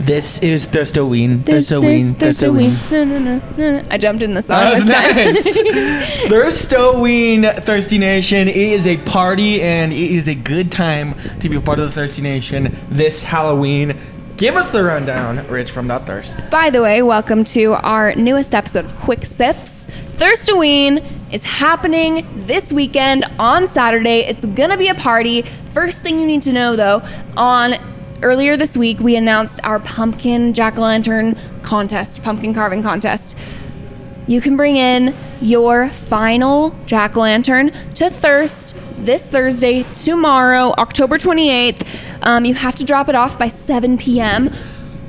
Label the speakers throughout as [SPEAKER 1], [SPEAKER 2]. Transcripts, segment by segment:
[SPEAKER 1] This is Thirstoween.
[SPEAKER 2] This
[SPEAKER 1] Thirstoween.
[SPEAKER 2] Thirstoween. No, no, no, no, no. I jumped in the song
[SPEAKER 1] That was
[SPEAKER 2] this time.
[SPEAKER 1] nice. Thirstoween, Thirsty Nation. It is a party and it is a good time to be a part of the Thirsty Nation this Halloween. Give us the rundown, Rich from Not Thirst.
[SPEAKER 2] By the way, welcome to our newest episode of Quick Sips. Thirstoween is happening this weekend on Saturday. It's gonna be a party. First thing you need to know though, on earlier this week we announced our pumpkin jack-o'-lantern contest, pumpkin carving contest. You can bring in your final jack o' lantern to Thirst this Thursday, tomorrow, October 28th. Um, you have to drop it off by 7 p.m.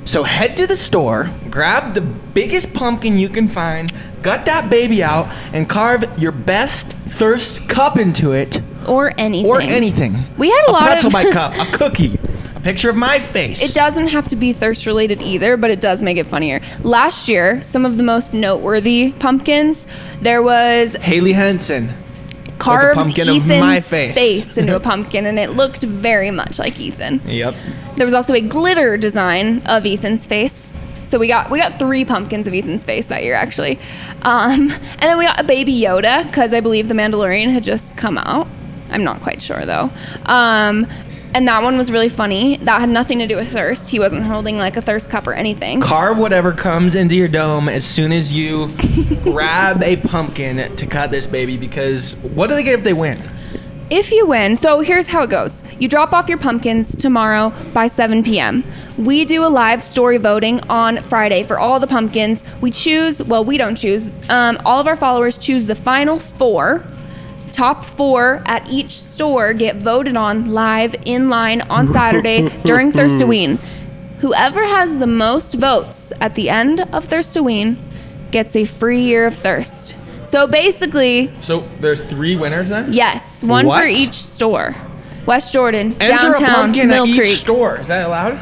[SPEAKER 1] So head to the store, grab the biggest pumpkin you can find, gut that baby out, and carve your best thirst cup into it.
[SPEAKER 2] or anything.
[SPEAKER 1] Or anything.
[SPEAKER 2] We had a lot
[SPEAKER 1] pretzel
[SPEAKER 2] of-
[SPEAKER 1] by cup, a cookie, a picture of my face.
[SPEAKER 2] It doesn't have to be thirst related either, but it does make it funnier. Last year, some of the most noteworthy pumpkins, there was
[SPEAKER 1] Haley Henson.
[SPEAKER 2] carved
[SPEAKER 1] pumpkin of
[SPEAKER 2] Ethan's
[SPEAKER 1] my face.
[SPEAKER 2] into a pumpkin, and it looked very much like Ethan.
[SPEAKER 1] Yep.
[SPEAKER 2] There was also a glitter design of Ethan's face. So we got we got three pumpkins of Ethan's face that year actually, um, and then we got a baby Yoda because I believe the Mandalorian had just come out. I'm not quite sure though. Um, and that one was really funny. That had nothing to do with thirst. He wasn't holding like a thirst cup or anything.
[SPEAKER 1] Carve whatever comes into your dome as soon as you grab a pumpkin to cut this baby because what do they get if they win?
[SPEAKER 2] If you win, so here's how it goes. You drop off your pumpkins tomorrow by 7 p.m. We do a live story voting on Friday for all the pumpkins. We choose, well, we don't choose. Um, all of our followers choose the final four. Top four at each store get voted on live in line on Saturday during Thirstoween. Whoever has the most votes at the end of Thirstoween gets a free year of thirst. So basically,
[SPEAKER 1] So there's three winners then?
[SPEAKER 2] Yes, one
[SPEAKER 1] What?
[SPEAKER 2] for each store. West Jordan,
[SPEAKER 1] Enter a
[SPEAKER 2] downtown,
[SPEAKER 1] pumpkin
[SPEAKER 2] Mill
[SPEAKER 1] at each
[SPEAKER 2] Creek.
[SPEAKER 1] store. Is that allowed?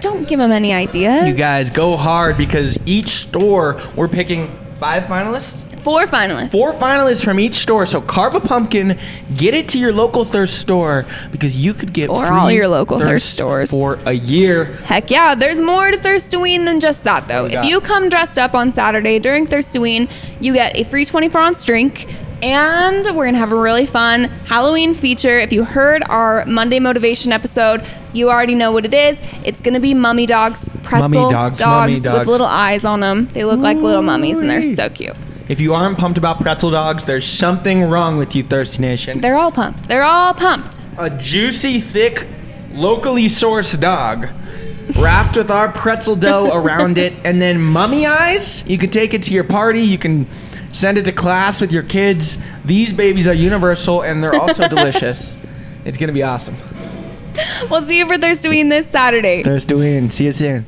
[SPEAKER 2] Don't give them any ideas.
[SPEAKER 1] You guys go hard because each store we're picking five finalists.
[SPEAKER 2] Four finalists.
[SPEAKER 1] Four finalists from each store. So carve a pumpkin, get it to your local thirst store because you could get
[SPEAKER 2] Or
[SPEAKER 1] free
[SPEAKER 2] all your local thirst stores.
[SPEAKER 1] for a year.
[SPEAKER 2] Heck yeah, there's more to Thirstoween than just that though. If you come dressed up on Saturday during Thirstoween, you get a free 24 ounce drink. And we're gonna have a really fun Halloween feature. If you heard our Monday motivation episode, you already know what it is. It's gonna be mummy dogs, pretzel
[SPEAKER 1] Mummy dogs, mummy dogs.
[SPEAKER 2] with little eyes on them. They look like little mummies, and they're so cute.
[SPEAKER 1] If you aren't pumped about pretzel dogs, there's something wrong with you, Thirsty Nation.
[SPEAKER 2] They're all pumped. They're all pumped.
[SPEAKER 1] a juicy, thick, locally sourced dog wrapped with our pretzel dough around it, and then mummy eyes. You can take it to your party. You can send it to class with your kids. These babies are universal and they're also delicious. It's gonna be awesome.
[SPEAKER 2] We'll see you for Thirstoween this Saturday.
[SPEAKER 1] Thirsty, see you soon.